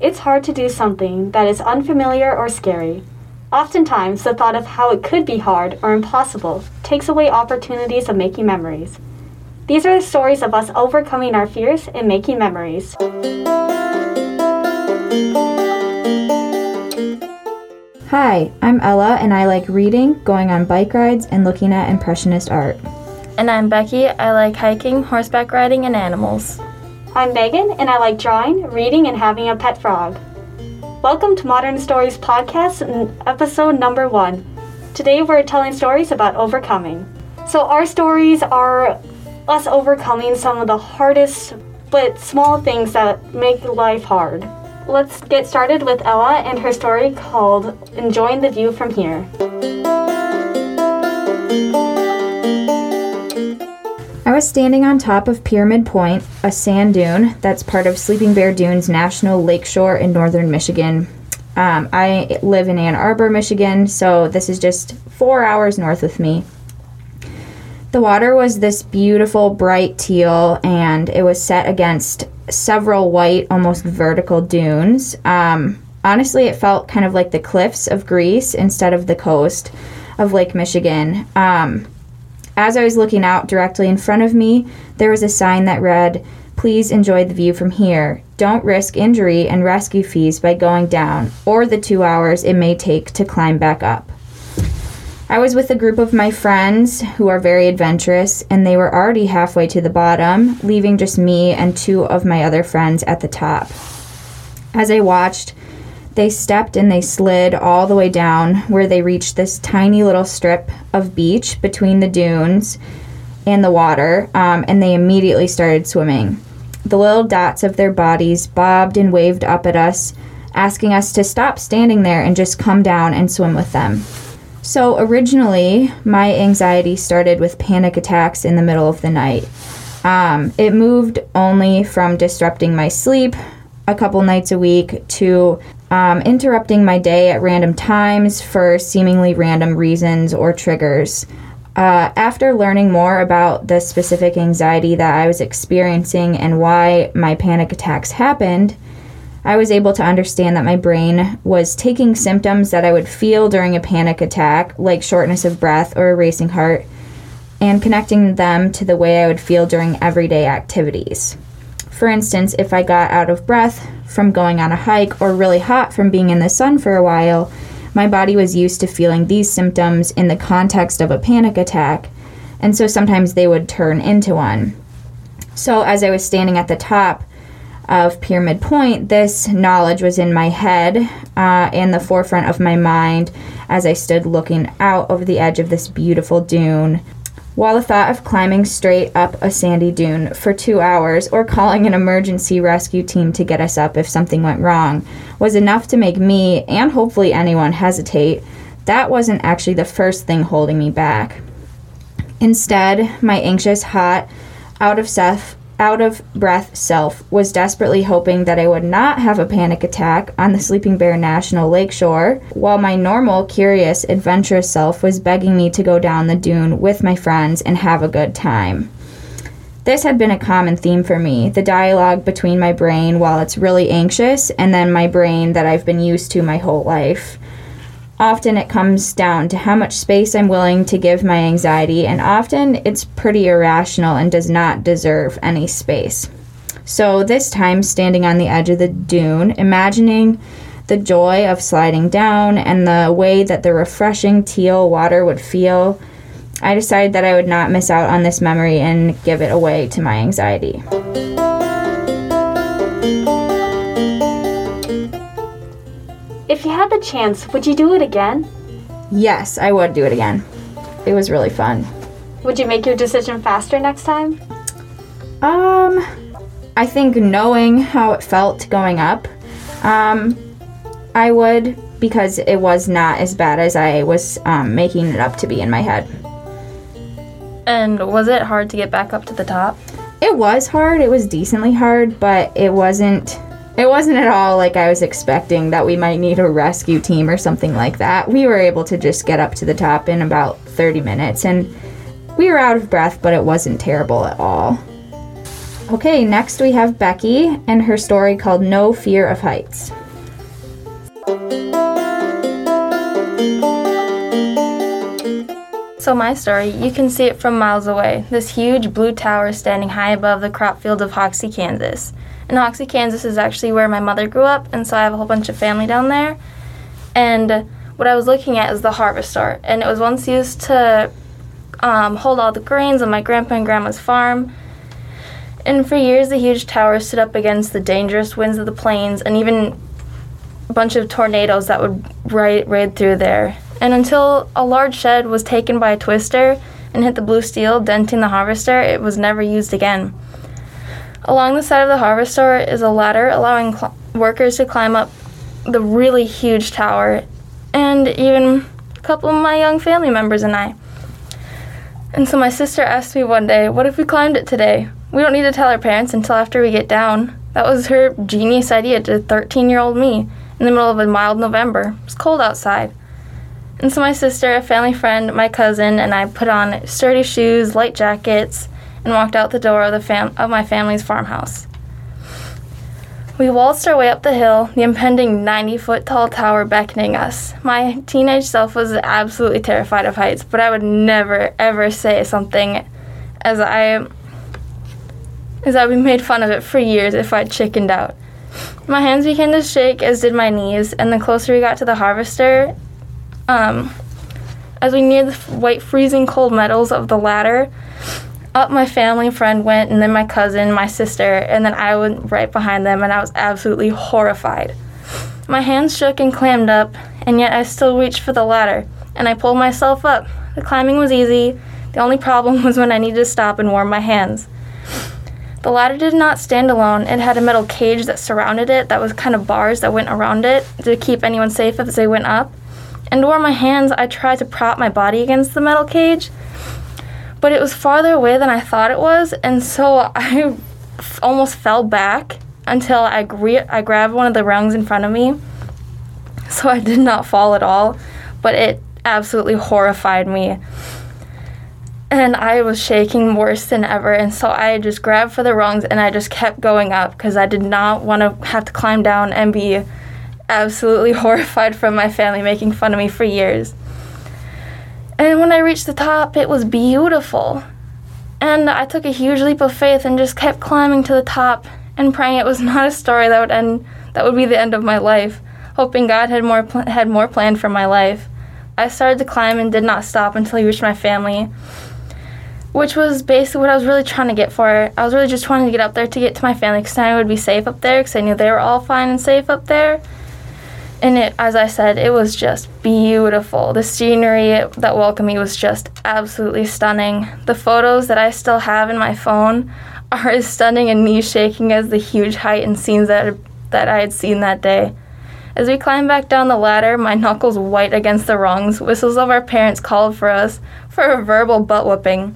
it's hard to do something that is unfamiliar or scary. Oftentimes, the thought of how it could be hard or impossible takes away opportunities of making memories. These are the stories of us overcoming our fears and making memories. Hi, I'm Ella, and I like reading, going on bike rides, and looking at Impressionist art. And I'm Becky. I like hiking, horseback riding, and animals. I'm Megan, and I like drawing, reading, and having a pet frog. Welcome to Modern Stories Podcast, episode number one. Today we're telling stories about overcoming. So, our stories are us overcoming some of the hardest but small things that make life hard. Let's get started with Ella and her story called Enjoying the View from Here. Was standing on top of Pyramid Point, a sand dune that's part of Sleeping Bear Dunes National Lakeshore in northern Michigan. Um, I live in Ann Arbor, Michigan, so this is just four hours north of me. The water was this beautiful bright teal and it was set against several white, almost vertical dunes. Um, honestly, it felt kind of like the cliffs of Greece instead of the coast of Lake Michigan. Um, as I was looking out directly in front of me, there was a sign that read, Please enjoy the view from here. Don't risk injury and rescue fees by going down, or the two hours it may take to climb back up. I was with a group of my friends who are very adventurous, and they were already halfway to the bottom, leaving just me and two of my other friends at the top. As I watched, they stepped and they slid all the way down where they reached this tiny little strip of beach between the dunes and the water, um, and they immediately started swimming. The little dots of their bodies bobbed and waved up at us, asking us to stop standing there and just come down and swim with them. So, originally, my anxiety started with panic attacks in the middle of the night. Um, it moved only from disrupting my sleep a couple nights a week to um, interrupting my day at random times for seemingly random reasons or triggers. Uh, after learning more about the specific anxiety that I was experiencing and why my panic attacks happened, I was able to understand that my brain was taking symptoms that I would feel during a panic attack, like shortness of breath or a racing heart, and connecting them to the way I would feel during everyday activities. For instance, if I got out of breath from going on a hike or really hot from being in the sun for a while, my body was used to feeling these symptoms in the context of a panic attack, and so sometimes they would turn into one. So, as I was standing at the top, of Pyramid Point, this knowledge was in my head uh, and the forefront of my mind as I stood looking out over the edge of this beautiful dune. While the thought of climbing straight up a sandy dune for two hours or calling an emergency rescue team to get us up if something went wrong was enough to make me and hopefully anyone hesitate, that wasn't actually the first thing holding me back. Instead, my anxious, hot, out of self out of breath self was desperately hoping that I would not have a panic attack on the Sleeping Bear National Lakeshore, while my normal, curious, adventurous self was begging me to go down the dune with my friends and have a good time. This had been a common theme for me the dialogue between my brain while it's really anxious and then my brain that I've been used to my whole life. Often it comes down to how much space I'm willing to give my anxiety, and often it's pretty irrational and does not deserve any space. So, this time, standing on the edge of the dune, imagining the joy of sliding down and the way that the refreshing teal water would feel, I decided that I would not miss out on this memory and give it away to my anxiety. If you had the chance, would you do it again? Yes, I would do it again. It was really fun. Would you make your decision faster next time? Um, I think knowing how it felt going up, um, I would because it was not as bad as I was um, making it up to be in my head. And was it hard to get back up to the top? It was hard. It was decently hard, but it wasn't it wasn't at all like I was expecting that we might need a rescue team or something like that. We were able to just get up to the top in about 30 minutes and we were out of breath, but it wasn't terrible at all. Okay, next we have Becky and her story called No Fear of Heights. So, my story, you can see it from miles away. This huge blue tower standing high above the crop field of Hoxie, Kansas. And Hoxie, Kansas is actually where my mother grew up, and so I have a whole bunch of family down there. And what I was looking at is the Harvestore, and it was once used to um, hold all the grains on my grandpa and grandma's farm. And for years, the huge tower stood up against the dangerous winds of the plains and even a bunch of tornadoes that would raid, raid through there. And until a large shed was taken by a twister and hit the blue steel, denting the harvester, it was never used again. Along the side of the harvester is a ladder allowing cl- workers to climb up the really huge tower, and even a couple of my young family members and I. And so my sister asked me one day, What if we climbed it today? We don't need to tell our parents until after we get down. That was her genius idea to 13 year old me in the middle of a mild November. It was cold outside. And so my sister, a family friend, my cousin, and I put on sturdy shoes, light jackets, and walked out the door of, the fam- of my family's farmhouse. We waltzed our way up the hill, the impending 90 foot tall tower beckoning us. My teenage self was absolutely terrified of heights, but I would never ever say something as I as I'd be made fun of it for years if I'd chickened out. My hands began to shake, as did my knees, and the closer we got to the harvester, um, as we neared the white, freezing cold metals of the ladder, up my family friend went, and then my cousin, my sister, and then I went right behind them, and I was absolutely horrified. My hands shook and clammed up, and yet I still reached for the ladder, and I pulled myself up. The climbing was easy. The only problem was when I needed to stop and warm my hands. The ladder did not stand alone. It had a metal cage that surrounded it that was kind of bars that went around it to keep anyone safe as they went up. And warm my hands, I tried to prop my body against the metal cage, but it was farther away than I thought it was, and so I f- almost fell back until I, gre- I grabbed one of the rungs in front of me. So I did not fall at all, but it absolutely horrified me. And I was shaking worse than ever, and so I just grabbed for the rungs and I just kept going up because I did not want to have to climb down and be absolutely horrified from my family making fun of me for years. And when I reached the top, it was beautiful. And I took a huge leap of faith and just kept climbing to the top and praying it was not a story that would end that would be the end of my life, hoping God had more pl- had more planned for my life. I started to climb and did not stop until I reached my family, which was basically what I was really trying to get for. I was really just trying to get up there to get to my family because I would be safe up there because I knew they were all fine and safe up there and it as i said it was just beautiful. The scenery that welcomed me was just absolutely stunning. The photos that i still have in my phone are as stunning and knee shaking as the huge height and scenes that that i had seen that day. As we climbed back down the ladder my knuckles white against the rungs. Whistles of our parents called for us for a verbal butt whooping.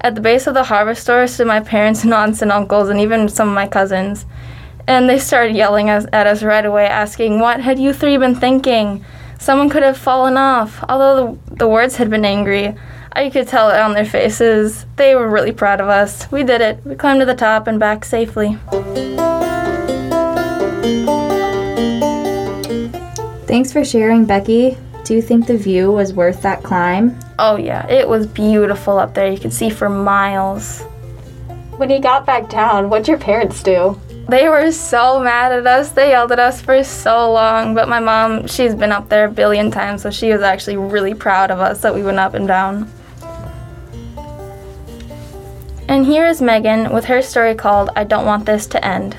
At the base of the Harvestore stood my parents and aunts and uncles and even some of my cousins and they started yelling at us right away, asking, What had you three been thinking? Someone could have fallen off. Although the, the words had been angry, I could tell it on their faces. They were really proud of us. We did it. We climbed to the top and back safely. Thanks for sharing, Becky. Do you think the view was worth that climb? Oh, yeah, it was beautiful up there. You could see for miles. When you got back down, what'd your parents do? They were so mad at us. They yelled at us for so long. But my mom, she's been up there a billion times, so she was actually really proud of us that we went up and down. And here is Megan with her story called I Don't Want This to End.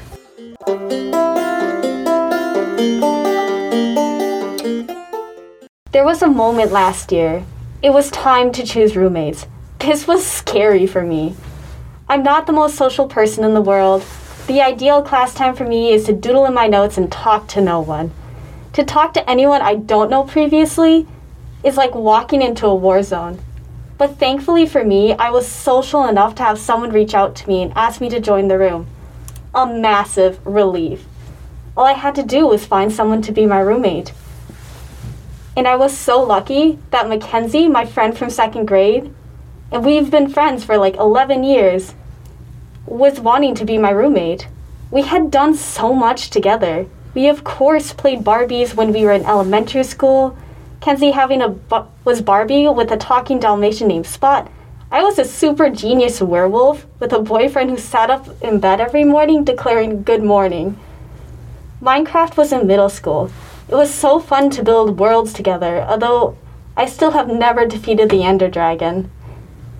There was a moment last year. It was time to choose roommates. This was scary for me. I'm not the most social person in the world. The ideal class time for me is to doodle in my notes and talk to no one. To talk to anyone I don't know previously is like walking into a war zone. But thankfully for me, I was social enough to have someone reach out to me and ask me to join the room. A massive relief. All I had to do was find someone to be my roommate. And I was so lucky that Mackenzie, my friend from second grade, and we've been friends for like 11 years. Was wanting to be my roommate. We had done so much together. We of course played Barbies when we were in elementary school. Kenzie having a was Barbie with a talking Dalmatian named Spot. I was a super genius werewolf with a boyfriend who sat up in bed every morning declaring good morning. Minecraft was in middle school. It was so fun to build worlds together, although I still have never defeated the Ender Dragon.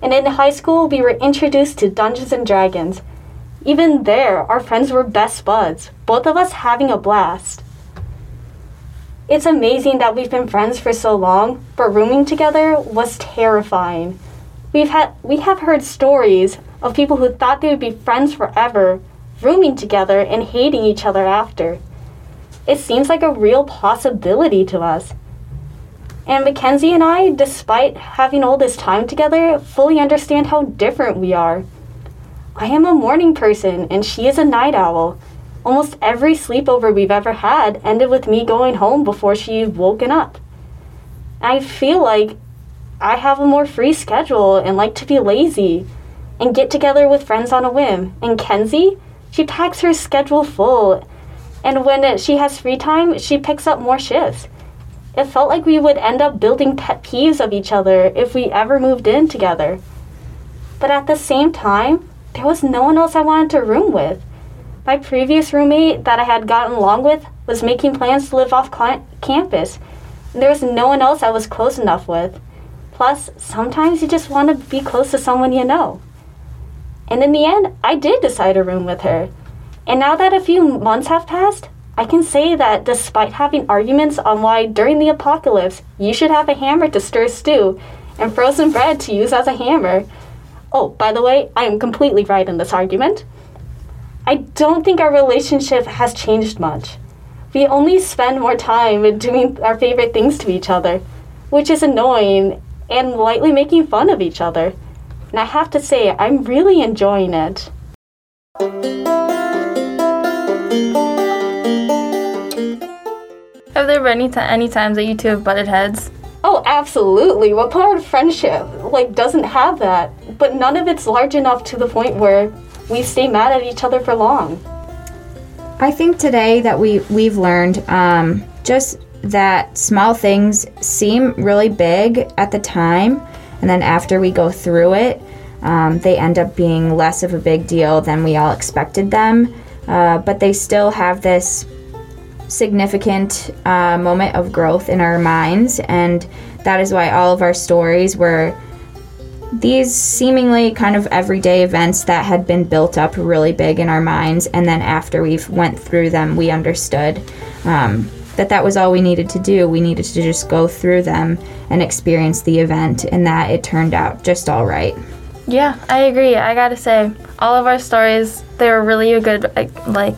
And in high school, we were introduced to Dungeons and Dragons. Even there, our friends were best buds, both of us having a blast. It's amazing that we've been friends for so long, but rooming together was terrifying. We've had we have heard stories of people who thought they would be friends forever, rooming together and hating each other after. It seems like a real possibility to us. And Mackenzie and I, despite having all this time together, fully understand how different we are. I am a morning person and she is a night owl. Almost every sleepover we've ever had ended with me going home before she's woken up. I feel like I have a more free schedule and like to be lazy and get together with friends on a whim. And Kenzie, she packs her schedule full. And when she has free time, she picks up more shifts. It felt like we would end up building pet peeves of each other if we ever moved in together. But at the same time, there was no one else I wanted to room with. My previous roommate that I had gotten along with was making plans to live off campus. And there was no one else I was close enough with. Plus, sometimes you just want to be close to someone you know. And in the end, I did decide to room with her. And now that a few months have passed, I can say that despite having arguments on why during the apocalypse you should have a hammer to stir stew and frozen bread to use as a hammer. Oh, by the way, I am completely right in this argument. I don't think our relationship has changed much. We only spend more time doing our favorite things to each other, which is annoying and lightly making fun of each other. And I have to say, I'm really enjoying it. Have there been any, t- any times that you two have butted heads? Oh, absolutely. What part of friendship like doesn't have that? But none of it's large enough to the point where we stay mad at each other for long. I think today that we we've learned um, just that small things seem really big at the time, and then after we go through it, um, they end up being less of a big deal than we all expected them. Uh, but they still have this significant uh, moment of growth in our minds, and that is why all of our stories were these seemingly kind of everyday events that had been built up really big in our minds and then after we've went through them we understood um, that that was all we needed to do. We needed to just go through them and experience the event and that it turned out just all right. Yeah i agree. I gotta say all of our stories they were really a good like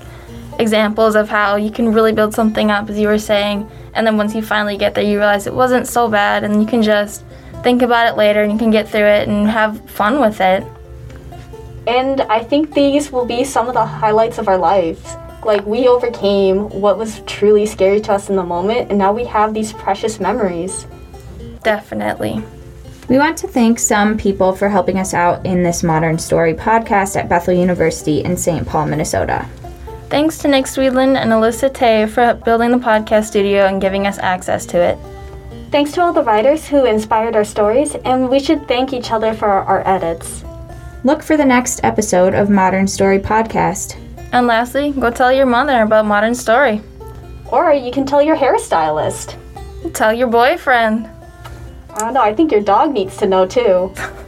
examples of how you can really build something up, as you were saying, and then once you finally get there, you realize it wasn't so bad, and you can just think about it later and you can get through it and have fun with it. And I think these will be some of the highlights of our lives. Like, we overcame what was truly scary to us in the moment, and now we have these precious memories. Definitely. We want to thank some people for helping us out in this Modern Story podcast at Bethel University in St. Paul, Minnesota. Thanks to Nick Swedlin and Alyssa Tay for building the podcast studio and giving us access to it. Thanks to all the writers who inspired our stories, and we should thank each other for our edits. Look for the next episode of Modern Story Podcast. And lastly, go tell your mother about Modern Story. Or you can tell your hairstylist. Tell your boyfriend. I don't know, I think your dog needs to know too.